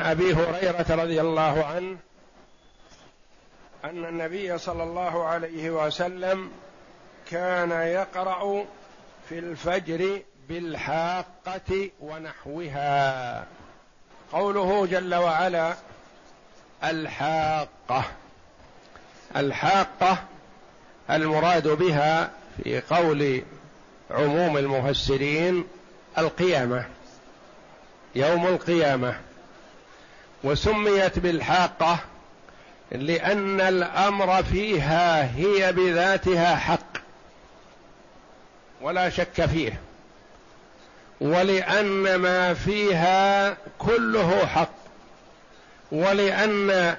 عن أبي هريرة رضي الله عنه أن النبي صلى الله عليه وسلم كان يقرأ في الفجر بالحاقة ونحوها. قوله جل وعلا الحاقة. الحاقة المراد بها في قول عموم المفسرين القيامة يوم القيامة. وسميت بالحاقة لأن الأمر فيها هي بذاتها حق. ولا شك فيه. ولأن ما فيها كله حق. ولأن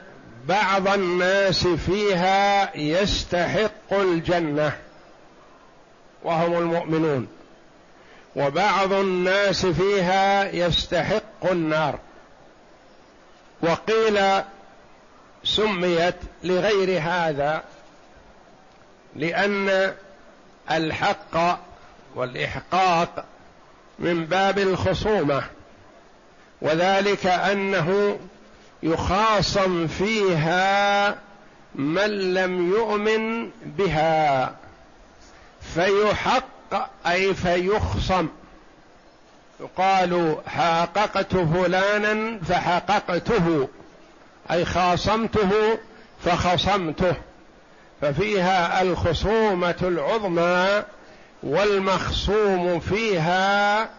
بعض الناس فيها يستحق الجنة. وهم المؤمنون. وبعض الناس فيها يستحق النار. وقيل سميت لغير هذا لأن الحق والإحقاق من باب الخصومة وذلك أنه يخاصم فيها من لم يؤمن بها فيحق أي فيخصم. يقال حاققت فلانا فحققته أي خاصمته فخصمته ففيها الخصومة العظمى والمخصوم فيها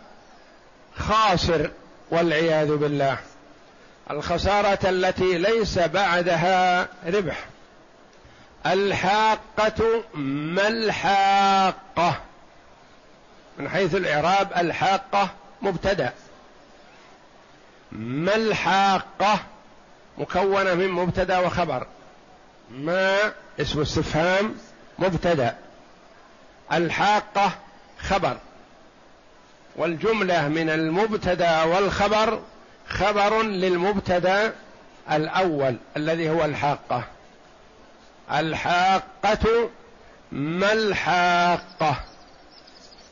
خاسر والعياذ بالله. الخسارة التي ليس بعدها ربح. الحاقة ما الحاقة؟ من حيث الإعراب الحاقة مبتدأ. ما الحاقة مكونة من مبتدأ وخبر؟ ما اسم استفهام مبتدأ. الحاقة خبر. والجملة من المبتدأ والخبر خبر للمبتدأ الأول الذي هو الحاقة. الحاقة ما الحاقة؟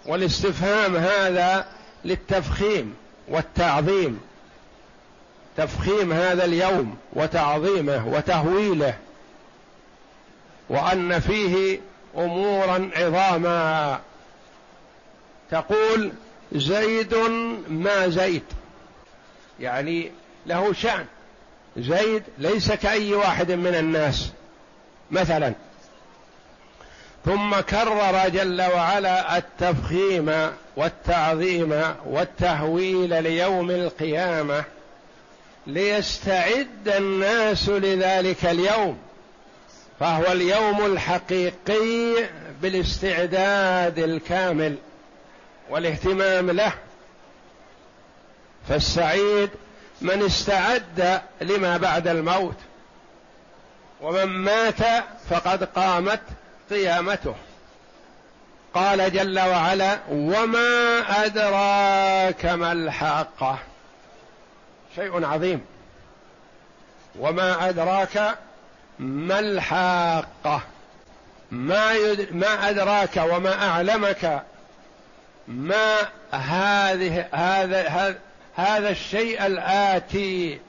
والاستفهام هذا للتفخيم والتعظيم. تفخيم هذا اليوم وتعظيمه وتهويله وأن فيه أمورا عظاما. تقول زيد ما زيد يعني له شأن. زيد ليس كأي واحد من الناس مثلا. ثم كرر جل وعلا التفخيم والتعظيم والتهويل ليوم القيامة ليستعد الناس لذلك اليوم فهو اليوم الحقيقي بالاستعداد الكامل والاهتمام له. فالسعيد من استعد لما بعد الموت ومن مات فقد قامت قيامته. قال جل وعلا وما أدراك ما الحاقة. شيء عظيم. وما أدراك ما الحاقة. ما يد... ما أدراك وما أعلمك. ما هذه هذا هذا هذا الشيء الآتي.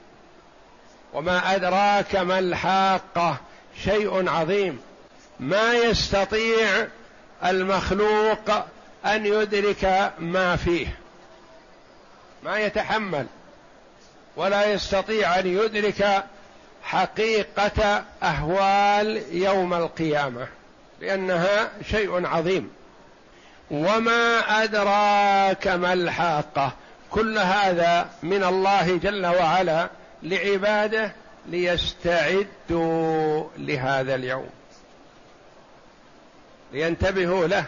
وما أدراك ما الحاقة. شيء عظيم. ما يستطيع المخلوق أن يدرك ما فيه. ما يتحمل. ولا يستطيع أن يدرك حقيقة أهوال يوم القيامة. لأنها شيء عظيم. وما أدراك ما الحاقة. كل هذا من الله جل وعلا لعباده ليستعدوا لهذا اليوم. لينتبهوا له.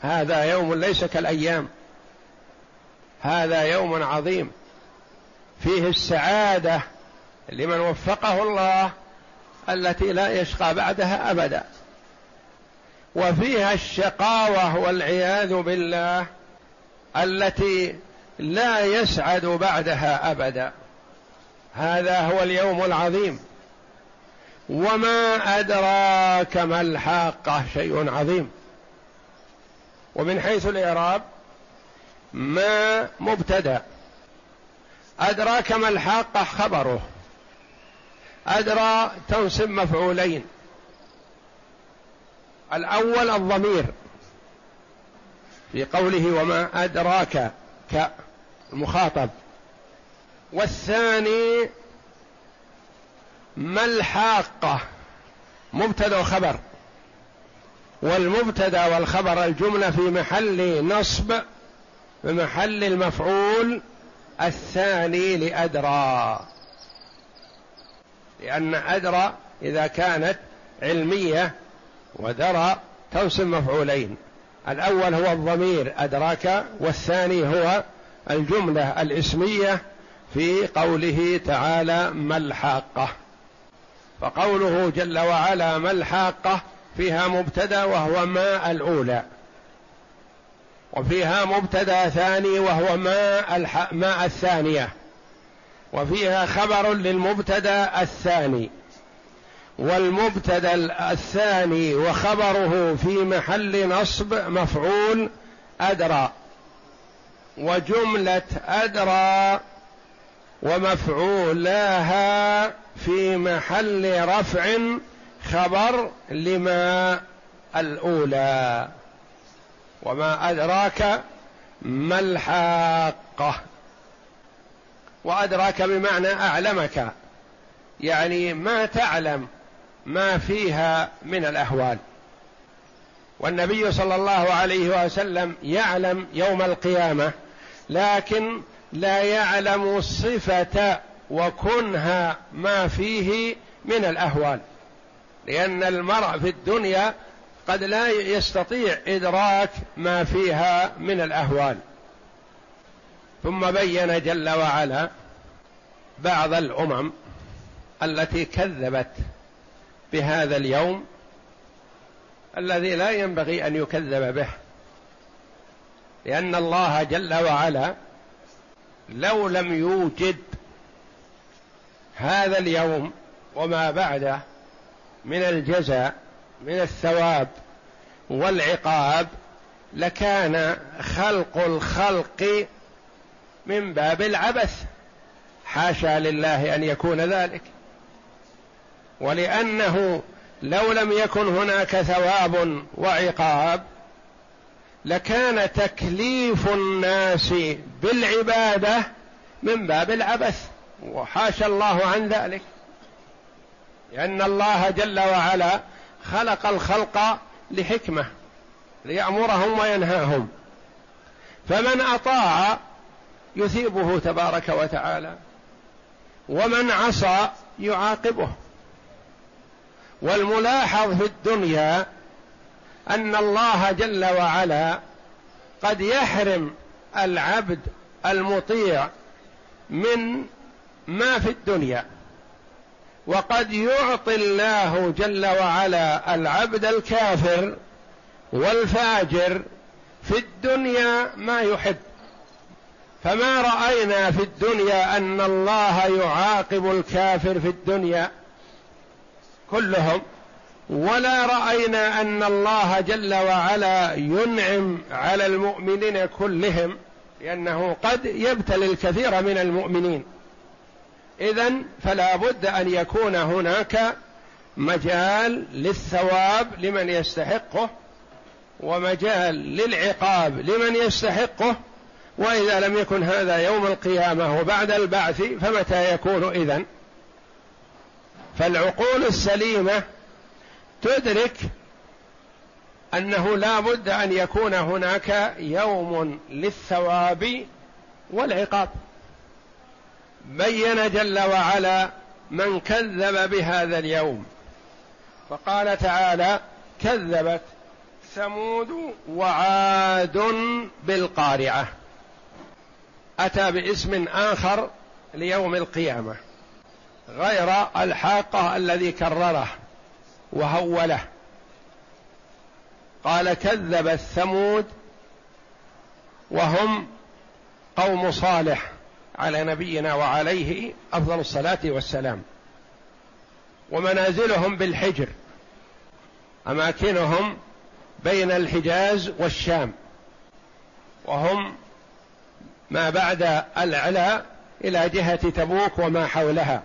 هذا يوم ليس كالأيام. هذا يوم عظيم. فيه السعادة لمن وفقه الله التي لا يشقى بعدها أبدا. وفيها الشقاوة والعياذ بالله التي لا يسعد بعدها أبدا. هذا هو اليوم العظيم. وما أدراك ما الحاقة شيء عظيم. ومن حيث الإعراب ما مبتدأ. أدراك ما الحاقة خبره. أدرى تنصب مفعولين. الأول الضمير. في قوله وما أدراك كمخاطب والثاني ما الحاقة؟ مبتدأ وخبر والمبتدأ والخبر الجملة في محل نصب في محل المفعول الثاني لأدرى. لأن أدرى إذا كانت علمية ودرى تنصب مفعولين. الأول هو الضمير أدراك والثاني هو الجملة الاسمية في قوله تعالى ما الحاقة. فقوله جل وعلا ما الحاقة؟ فيها مبتدا وهو ما الأولى. وفيها مبتدا ثاني وهو ما الح... ما الثانية. وفيها خبر للمبتدا الثاني. والمبتدا الثاني وخبره في محل نصب مفعول أدرى. وجملة أدرى ومفعولاها في محل رفع خبر لما الأولى. وما أدراك ما الحاقة. وأدراك بمعنى أعلمك. يعني ما تعلم ما فيها من الأهوال. والنبي صلى الله عليه وسلم يعلم يوم القيامة لكن لا يعلم صفة وكنها ما فيه من الأهوال لأن المرء في الدنيا قد لا يستطيع إدراك ما فيها من الأهوال. ثم بين جل وعلا بعض الأمم التي كذبت بهذا اليوم الذي لا ينبغي أن يكذب به لأن الله جل وعلا لو لم يوجد هذا اليوم وما بعده من الجزاء من الثواب والعقاب لكان خلق الخلق من باب العبث. حاشا لله أن يكون ذلك. ولأنه لو لم يكن هناك ثواب وعقاب لكان تكليف الناس بالعبادة من باب العبث وحاشا الله عن ذلك. لأن الله جل وعلا خلق الخلق لحكمة ليأمرهم وينهاهم. فمن أطاع يثيبه تبارك وتعالى ومن عصى يعاقبه. والملاحظ في الدنيا أن الله جل وعلا قد يحرم العبد المطيع من ما في الدنيا وقد يعطي الله جل وعلا العبد الكافر والفاجر في الدنيا ما يحب. فما رأينا في الدنيا أن الله يعاقب الكافر في الدنيا كلهم. ولا رأينا أن الله جل وعلا ينعم على المؤمنين كلهم لأنه قد يبتلي الكثير من المؤمنين. اذا فلا بد أن يكون هناك مجال للثواب لمن يستحقه ومجال للعقاب لمن يستحقه وإذا لم يكن هذا يوم القيامة وبعد البعث فمتى يكون إذن؟ فالعقول السليمة تدرك أنه لا بد أن يكون هناك يوم للثواب والعقاب. بين جل وعلا من كذب بهذا اليوم. فقال تعالى كذبت ثمود وعاد بالقارعة. أتى باسم آخر ليوم القيامة غير الحاقة الذي كرره. وهوله. قال كذبت ثمود وهم قوم صالح على نبينا وعليه أفضل الصلاة والسلام. ومنازلهم بالحجر أماكنهم بين الحجاز والشام. وهم ما بعد العلا إلى جهة تبوك وما حولها.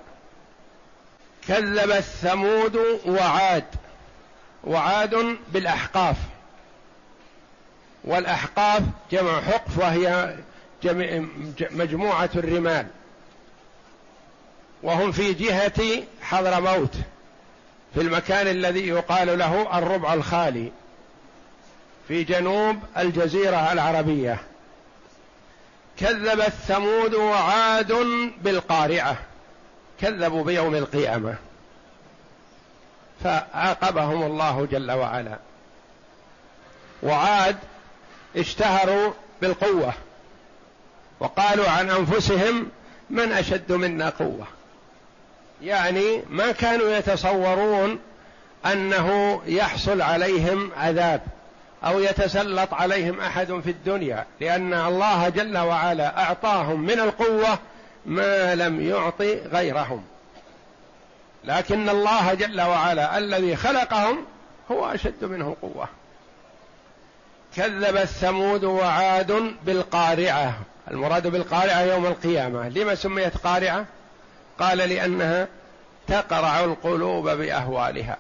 كذبت ثمود وعاد وعاد بالأحقاف. والأحقاف جمع حقف وهي مجموعة الرمال. وهم في جهة حضرموت في المكان الذي يقال له الربع الخالي في جنوب الجزيرة العربية. كذبت ثمود وعاد بالقارعة. كذبوا بيوم القيامة. فعاقبهم الله جل وعلا. وعاد اشتهروا بالقوة. وقالوا عن أنفسهم من أشد منا قوة. يعني ما كانوا يتصورون أنه يحصل عليهم عذاب أو يتسلط عليهم أحد في الدنيا لأن الله جل وعلا أعطاهم من القوة ما لم يعطي غيرهم. لكن الله جل وعلا الذي خلقهم هو أشد منهم قوة. كذب الثمود وعاد بالقارعة. المراد بالقارعة يوم القيامة. لما سميت قارعة؟ قال لأنها تقرع القلوب بأهوالها.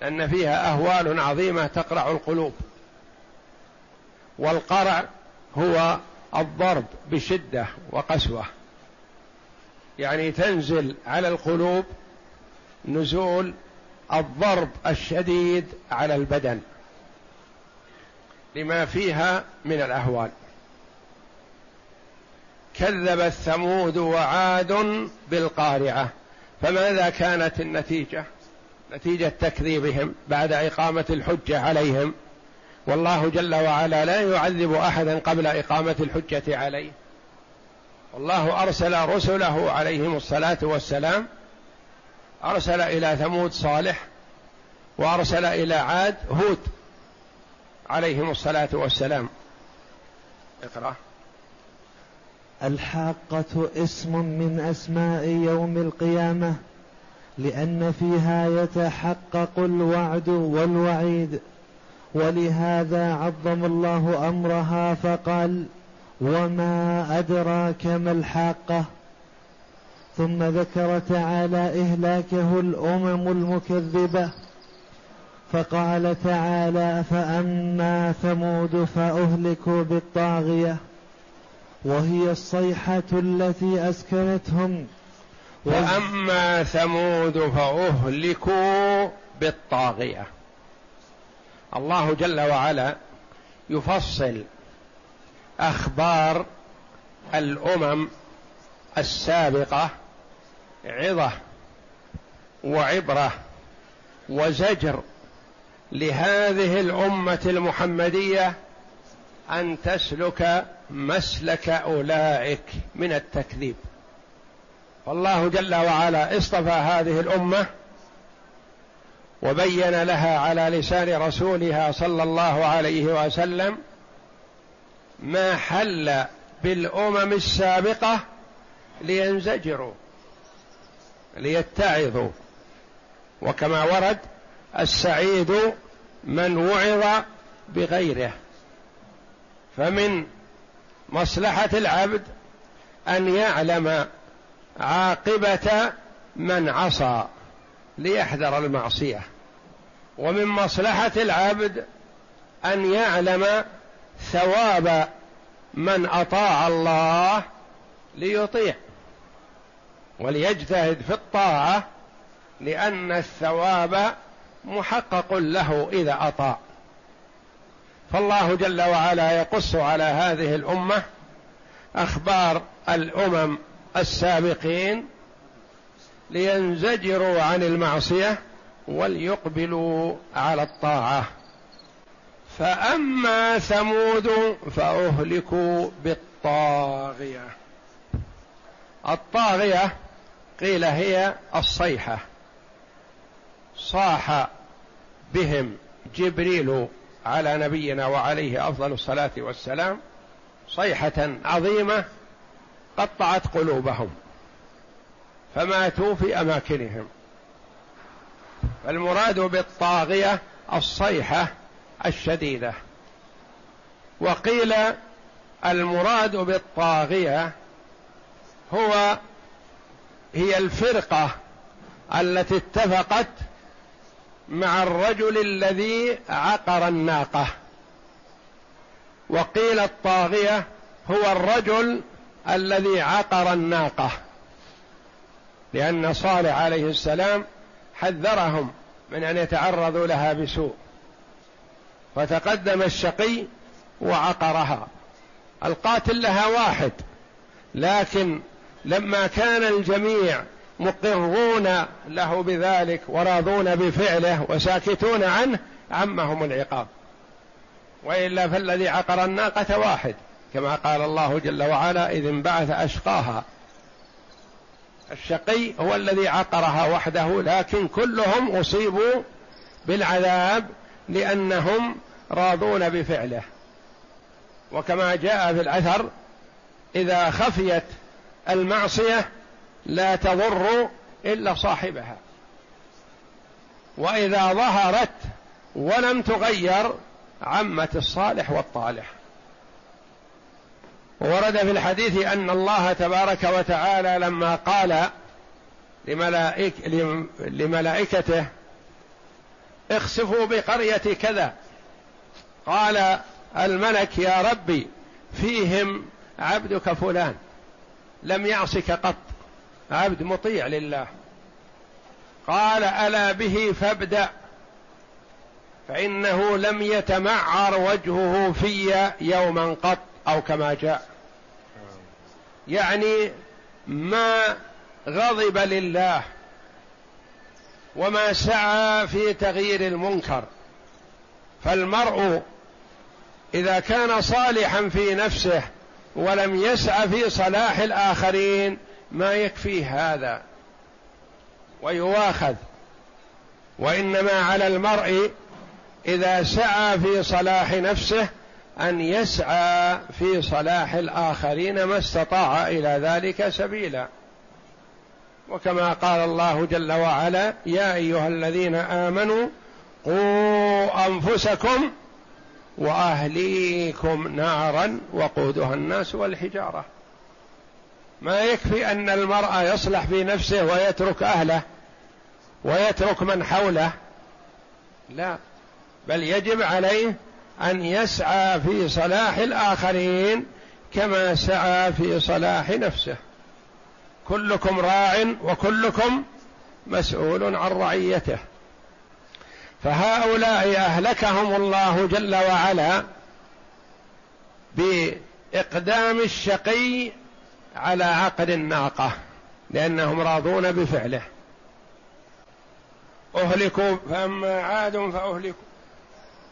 لأن فيها أهوال عظيمة تقرع القلوب. والقرع هو الضرب بشدة وقسوة. يعني تنزل على القلوب نزول الضرب الشديد على البدن لما فيها من الأهوال. كذبت ثمود وعاد بالقارعة. فماذا كانت النتيجة؟ نتيجة تكذيبهم بعد إقامة الحجة عليهم. والله جل وعلا لا يعذب أحدا قبل إقامة الحجة عليه. والله أرسل رسله عليهم الصلاة والسلام أرسل إلى ثمود صالح وأرسل إلى عاد هود عليهم الصلاة والسلام. اقرأ. الحاقة اسم من أسماء يوم القيامة لأن فيها يتحقق الوعد والوعيد. ولهذا عظم الله أمرها فقال وما أدراك ما الحاقة؟ ثم ذكر تعالى إهلاكه الأمم المكذبة فقال تعالى فأما ثمود فأهلكوا بالطاغية وهي الصيحة التي أسكنتهم وأما ثمود فأهلكوا بالطاغية. الله جل وعلا يفصل أخبار الأمم السابقة عظة وعبرة وزجر لهذه الأمة المحمدية أن تسلك مسلك أولئك من التكذيب. والله جل وعلا اصطفى هذه الأمة وبين لها على لسان رسولها صلى الله عليه وسلم ما حل بالأمم السابقة لينزجروا ليتعظوا. وكما ورد السعيد من وعظ بغيره. فمن مصلحة العبد أن يعلم عاقبة من عصى. ليحذر المعصية. ومن مصلحة العبد أن يعلم ثواب من أطاع الله ليطيع وليجتهد في الطاعة لأن الثواب محقق له إذا أطاع. فالله جل وعلا يقص على هذه الأمة أخبار الأمم السابقين لينزجروا عن المعصية وليقبلوا على الطاعة. فأما ثمود فأهلكوا بالطاغية. الطاغية قيل هي الصيحة. صاح بهم جبريل على نبينا وعليه أفضل الصلاة والسلام صيحة عظيمة قطعت قلوبهم. فماتوا في أماكنهم. فالمراد بالطاغية الصيحة الشديدة. وقيل المراد بالطاغية هو هي الفرقة التي اتفقت مع الرجل الذي عقر الناقة. وقيل الطاغية هو الرجل الذي عقر الناقة. لأن صالح عليه السلام حذرهم من أن يتعرضوا لها بسوء. فتقدم الشقي وعقرها. القاتل لها واحد لكن لما كان الجميع مقرون له بذلك وراضون بفعله وساكتون عنه عمهم العقاب. وإلا فالذي عقر الناقة واحد كما قال الله جل وعلا إذ انبعث أشقاها الشقي هو الذي عقرها وحده لكن كلهم أصيبوا بالعذاب لأنهم راضون بفعله. وكما جاء في الأثر إذا خفيت المعصية لا تضر إلا صاحبها. وإذا ظهرت ولم تغير عمت الصالح والطالح. ورد في الحديث أن الله تبارك وتعالى لما قال لملائك لملائكته اخسفوا بقرية كذا. قال الملك يا ربي فيهم عبدك فلان لم يعصك قط عبد مطيع لله. قال ألا به فابدأ فإنه لم يتمعر وجهه في يوما قط أو كما جاء. يعني ما غضب لله وما سعى في تغيير المنكر. فالمرء إذا كان صالحا في نفسه ولم يسعى في صلاح الآخرين ما يكفي هذا ويواخذ وإنما على المرء إذا سعى في صلاح نفسه أن يسعى في صلاح الآخرين ما استطاع إلى ذلك سبيلا. وكما قال الله جل وعلا يا أيها الذين آمنوا قوا أنفسكم وأهليكم نارا وقودها الناس والحجارة. ما يكفي أن المرء يصلح في نفسه ويترك أهله ويترك من حوله. لا. بل يجب عليه أن يسعى في صلاح الآخرين كما سعى في صلاح نفسه. كلكم راع وكلكم مسؤول عن رعيته. فهؤلاء أهلكهم الله جل وعلا بإقدام الشقي على عقد الناقة لأنهم راضون بفعله. أهلكوا فأما عاد فأهلكوا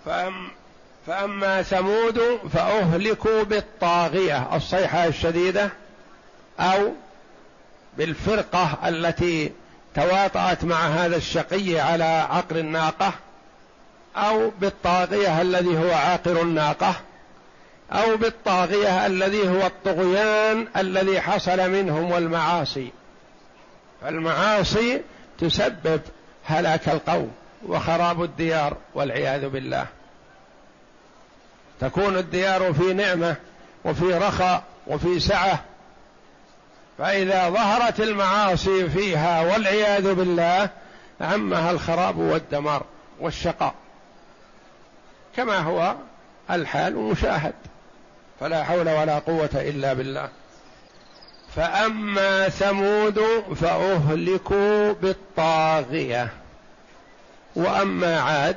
فأم فأما ثمود فأهلكوا بالطاغية الصيحة الشديدة أو بالفرقة التي تواطأت مع هذا الشقي على عقر الناقة أو بالطاغية الذي هو عاقر الناقة أو بالطاغية الذي هو الطغيان الذي حصل منهم والمعاصي. فالمعاصي تسبب هلاك القوم وخراب الديار والعياذ بالله. تكون الديار في نعمة وفي رخاء وفي سعة. فإذا ظهرت المعاصي فيها والعياذ بالله عمها الخراب والدمار والشقاء. كما هو الحال مشاهد فلا حول ولا قوة إلا بالله. فأما ثمود فأهلكوا بالطاغية. وأما عاد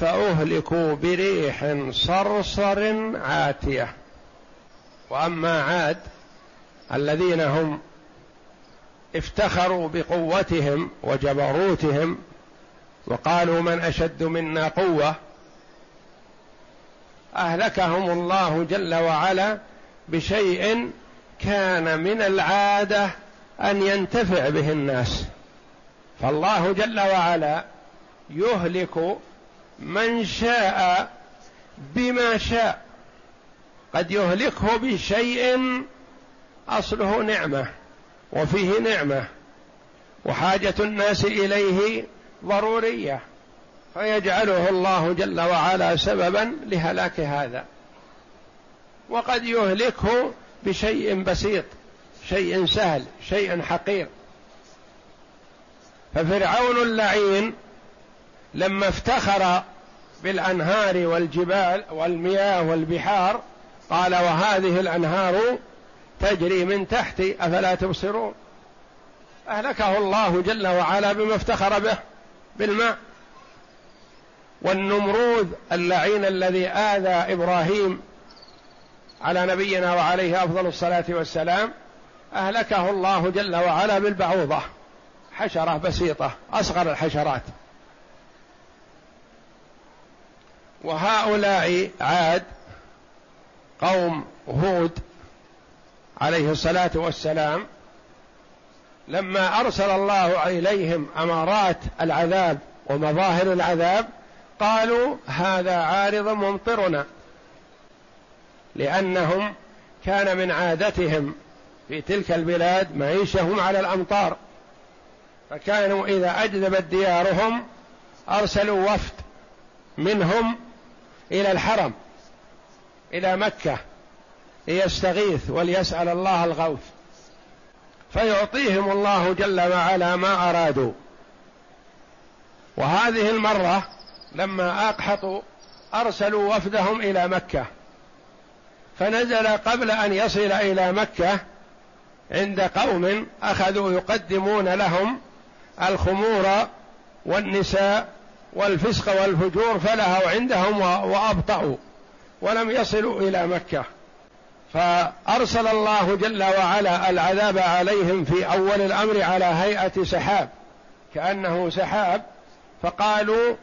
فأهلكوا بريح صرصر عاتية. وأما عاد الذين هم افتخروا بقوتهم وجبروتهم وقالوا من أشد منا قوة أهلكهم الله جل وعلا بشيء كان من العادة أن ينتفع به الناس. فالله جل وعلا يهلك من شاء بما شاء. قد يهلكه بشيء أصله نعمة وفيه نعمة وحاجة الناس إليه ضرورية فيجعله الله جل وعلا سببا لهلاك هذا. وقد يهلكه بشيء بسيط شيء سهل شيء حقير. ففرعون اللعين لما افتخر بالأنهار والجبال والمياه والبحار قال وهذه الأنهار تجري من تحتي أفلا تبصرون؟ أهلكه الله جل وعلا بما افتخر به بالماء. والنمرود اللعين الذي آذى إبراهيم على نبينا وعليه أفضل الصلاة والسلام أهلكه الله جل وعلا بالبعوضة حشرة بسيطة أصغر الحشرات. وهؤلاء عاد قوم هود عليه الصلاة والسلام لما أرسل الله إليهم أمارات العذاب ومظاهر العذاب قالوا هذا عارض ممطرنا لأنهم كان من عادتهم في تلك البلاد معيشهم على الأمطار فكانوا إذا اجدبت ديارهم أرسلوا وفد منهم إلى الحرم إلى مكة ليستغيث وليسأل الله الغوث. فيعطيهم الله جل وعلا ما أرادوا. وهذه المرة لما أقحطوا أرسلوا وفدهم إلى مكة. فنزل قبل أن يصل إلى مكة عند قوم أخذوا يقدمون لهم الخمور والنساء والفسق والفجور فلهوا عندهم وأبطأوا ولم يصلوا إلى مكة. فأرسل الله جل وعلا العذاب عليهم في أول الأمر على هيئة سحاب كأنه سحاب فقالوا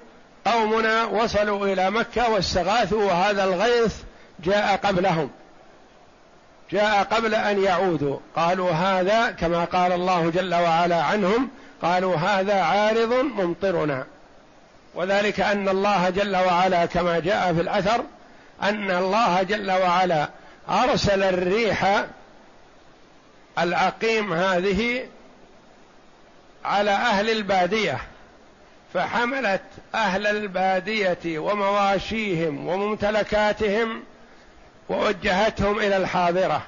قومنا وصلوا إلى مكة واستغاثوا وهذا الغيث جاء قبلهم جاء قبل أن يعودوا. قالوا هذا كما قال الله جل وعلا عنهم قالوا هذا عارض ممطرنا. وذلك أن الله جل وعلا كما جاء في الأثر أن الله جل وعلا أرسل الريح العقيم هذه على أهل البادية فحملت أهل البادية ومواشيهم وممتلكاتهم ووجهتهم إلى الحاضرة.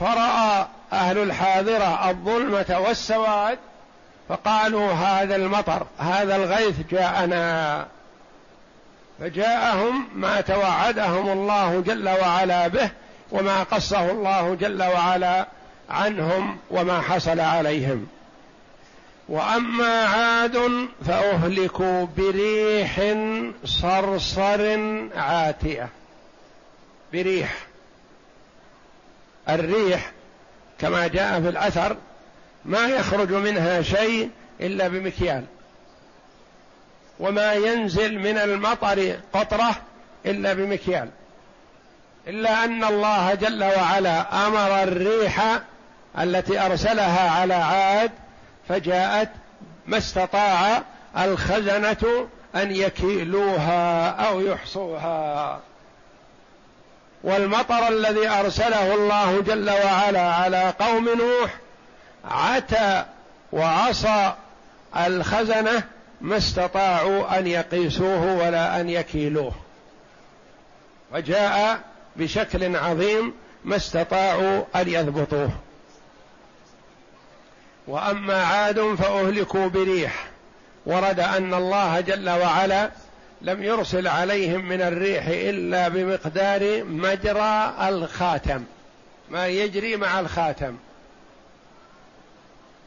فرأى أهل الحاضرة الظلمة والسواد فقالوا هذا المطر هذا الغيث جاءنا. فجاءهم ما توعدهم الله جل وعلا به وما قصه الله جل وعلا عنهم وما حصل عليهم. وأما عاد فأهلكوا بريح صرصر عاتية. بريح. الريح كما جاء في الأثر ما يخرج منها شيء إلا بمكيال. وما ينزل من المطر قطرة إلا بمكيال. إلا أن الله جل وعلا أمر الريح التي أرسلها على عاد فجاءت ما استطاع الخزنة أن يكيلوها أو يحصوها. والمطر الذي أرسله الله جل وعلا على قوم نوح عتى وعصى الخزنة ما استطاعوا أن يقيسوه ولا أن يكيلوه. وجاء بشكل عظيم ما استطاعوا أن يضبطوه. وأما عاد فأهلكوا بريح. ورد أن الله جل وعلا لم يرسل عليهم من الريح إلا بمقدار مجرى الخاتم. ما يجري مع الخاتم.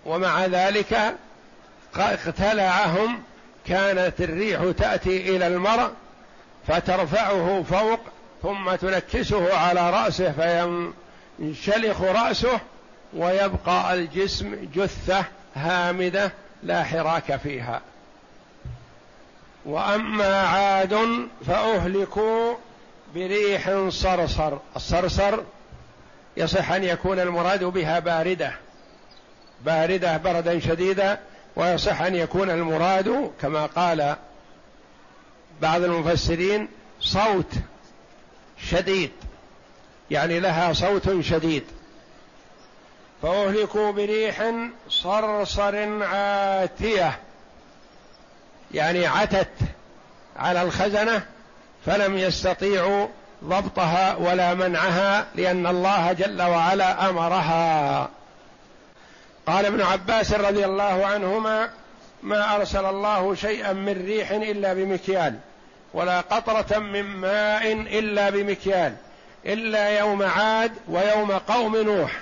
ومع ذلك اقتلعهم. كانت الريح تأتي إلى المرء فترفعه فوق ثم تنكسه على رأسه فينشلخ رأسه ويبقى الجسم جثة هامدة لا حراك فيها. وأما عاد فأهلكوا بريح صرصر. الصرصر يصح أن يكون المراد بها باردة. باردة بردا شديدا ويصح أن يكون المراد كما قال بعض المفسرين صوت شديد. يعني لها صوت شديد. فأهلكوا بريح صرصر عاتية. يعني عتت على الخزنة فلم يستطيعوا ضبطها ولا منعها لأن الله جل وعلا أمرها. قال ابن عباس رضي الله عنهما ما أرسل الله شيئا من ريح إلا بمكيال ولا قطرة من ماء إلا بمكيال إلا يوم عاد ويوم قوم نوح.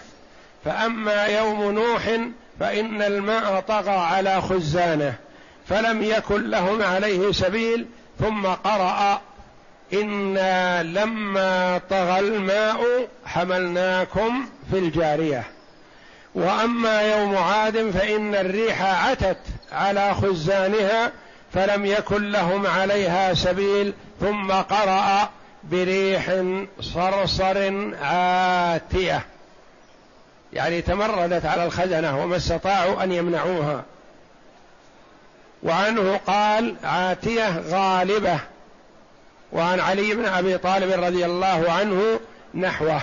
فأما يوم نوح فإن الماء طغى على خزانه فلم يكن لهم عليه سبيل ثم قرأ إنا لما طغى الماء حملناكم في الجارية. وأما يوم عاد فإن الريح عتت على خزانها فلم يكن لهم عليها سبيل ثم قرأ بريح صرصر عاتية. يعني تمردت على الخزنة وما استطاعوا أن يمنعوها. وعنه قال عاتية غالبة. وعن علي بن أبي طالب رضي الله عنه نحوه.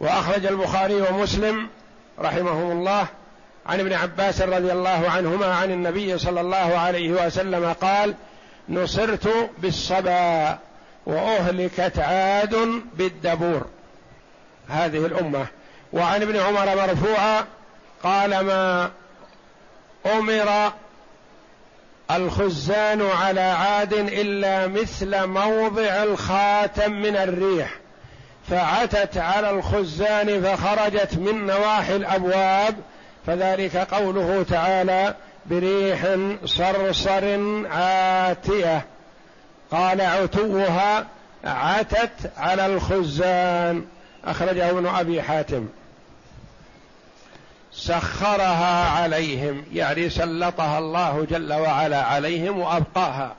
وأخرج البخاري ومسلم رحمهم الله عن ابن عباس رضي الله عنهما عن النبي صلى الله عليه وسلم قال نصرت بالصبا واهلكت عاد بالدبور. هذه الأمة. وعن ابن عمر مرفوعا قال ما أمر الخزان على عاد إلا مثل موضع الخاتم من الريح. فعتت على الخزان فخرجت من نواحي الأبواب فذلك قوله تعالى بريح صرصر عاتية. قال عتوها عتت على الخزان. أخرجه ابن أبي حاتم. سخرها عليهم يعني سلطها الله جل وعلا عليهم وأبقاها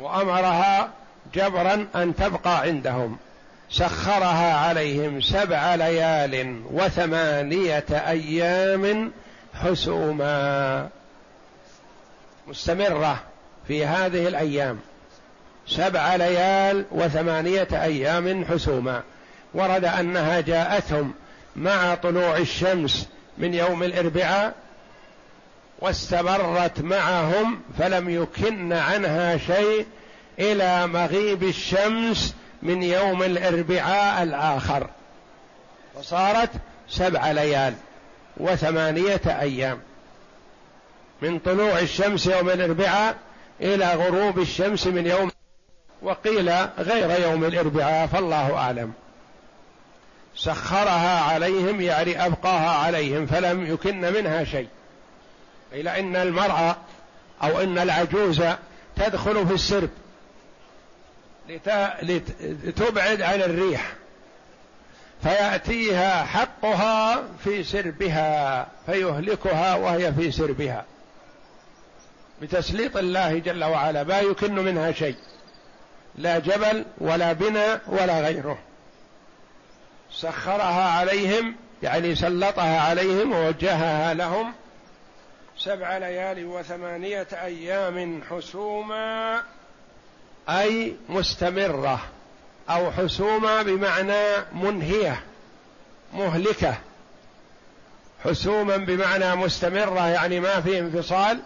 وأمرها جبرا أن تبقى عندهم. سخرها عليهم سبع ليال وثمانية أيام حسوما. مستمرة في هذه الأيام. سبع ليال وثمانية أيام حسوما. ورد أنها جاءتهم مع طلوع الشمس من يوم الإربعاء واستمرت معهم فلم يكن عنها شيء إلى مغيب الشمس من يوم الاربعاء الآخر. وصارت سبع ليال وثمانية أيام. من طلوع الشمس يوم الاربعاء إلى غروب الشمس من يوم وقيل غير يوم الاربعاء فالله أعلم. سخرها عليهم يعني أبقاها عليهم فلم يكن منها شيء. إلى أن المرأة أو أن العجوز تدخل في السرب. لتبعد عن الريح. فيأتيها حقها في سربها فيهلكها وهي في سربها. بتسليط الله جل وعلا ما يكن منها شيء. لا جبل ولا بناء ولا غيره. سخرها عليهم يعني سلطها عليهم ووجهها لهم سبع ليال وثمانية أيام حسوما. أي مستمرة أو حسوما بمعنى منهية مهلكة. حسوما بمعنى مستمرة يعني ما في انفصال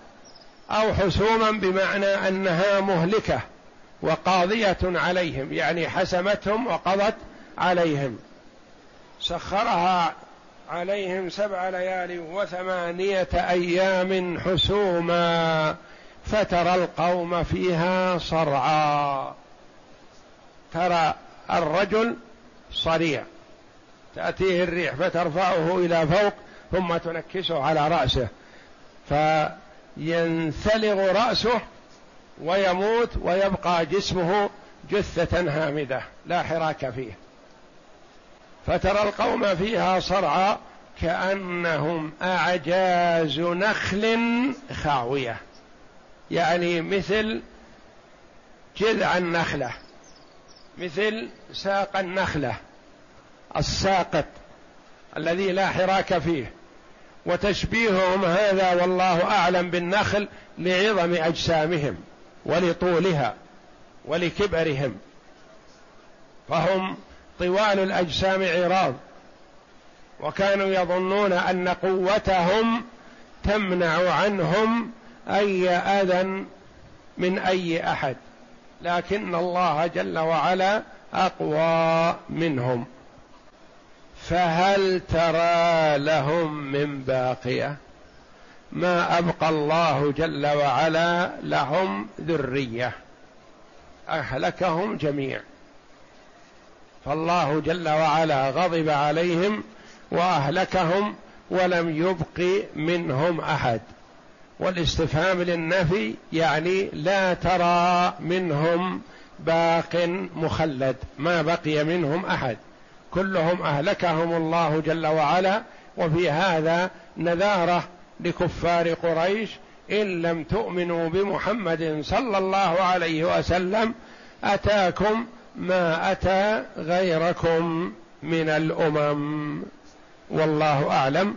أو حسوما بمعنى أنها مهلكة وقاضية عليهم يعني حسمتهم وقضت عليهم. سخرها عليهم سبع ليال وثمانية أيام حسوما. فترى القوم فيها صرعا. ترى الرجل صريع. تأتيه الريح فترفعه إلى فوق ثم تنكسه على رأسه. فينثلغ رأسه ويموت ويبقى جسمه جثة هامدة. لا حراك فيه. فترى القوم فيها صرعى كأنهم أعجاز نخل خاوية. يعني مثل جذع النخلة مثل ساق النخلة الساقط الذي لا حراك فيه وتشبيههم هذا والله أعلم بالنخل لعظم أجسامهم ولطولها ولكبرهم. فهم طوال الأجسام عراض وكانوا يظنون أن قوتهم تمنع عنهم أي أذى من أي أحد لكن الله جل وعلا أقوى منهم. فهل ترى لهم من باقية؟ ما أبقى الله جل وعلا لهم ذرية أهلكهم جميع. فالله جل وعلا غضب عليهم وأهلكهم ولم يبق منهم أحد. والاستفهام للنفي يعني لا ترى منهم باق مخلد ما بقي منهم أحد. كلهم أهلكهم الله جل وعلا وفي هذا نذارة لكفار قريش إن لم تؤمنوا بمحمد صلى الله عليه وسلم أتاكم ما أتى غيركم من الأمم. والله أعلم.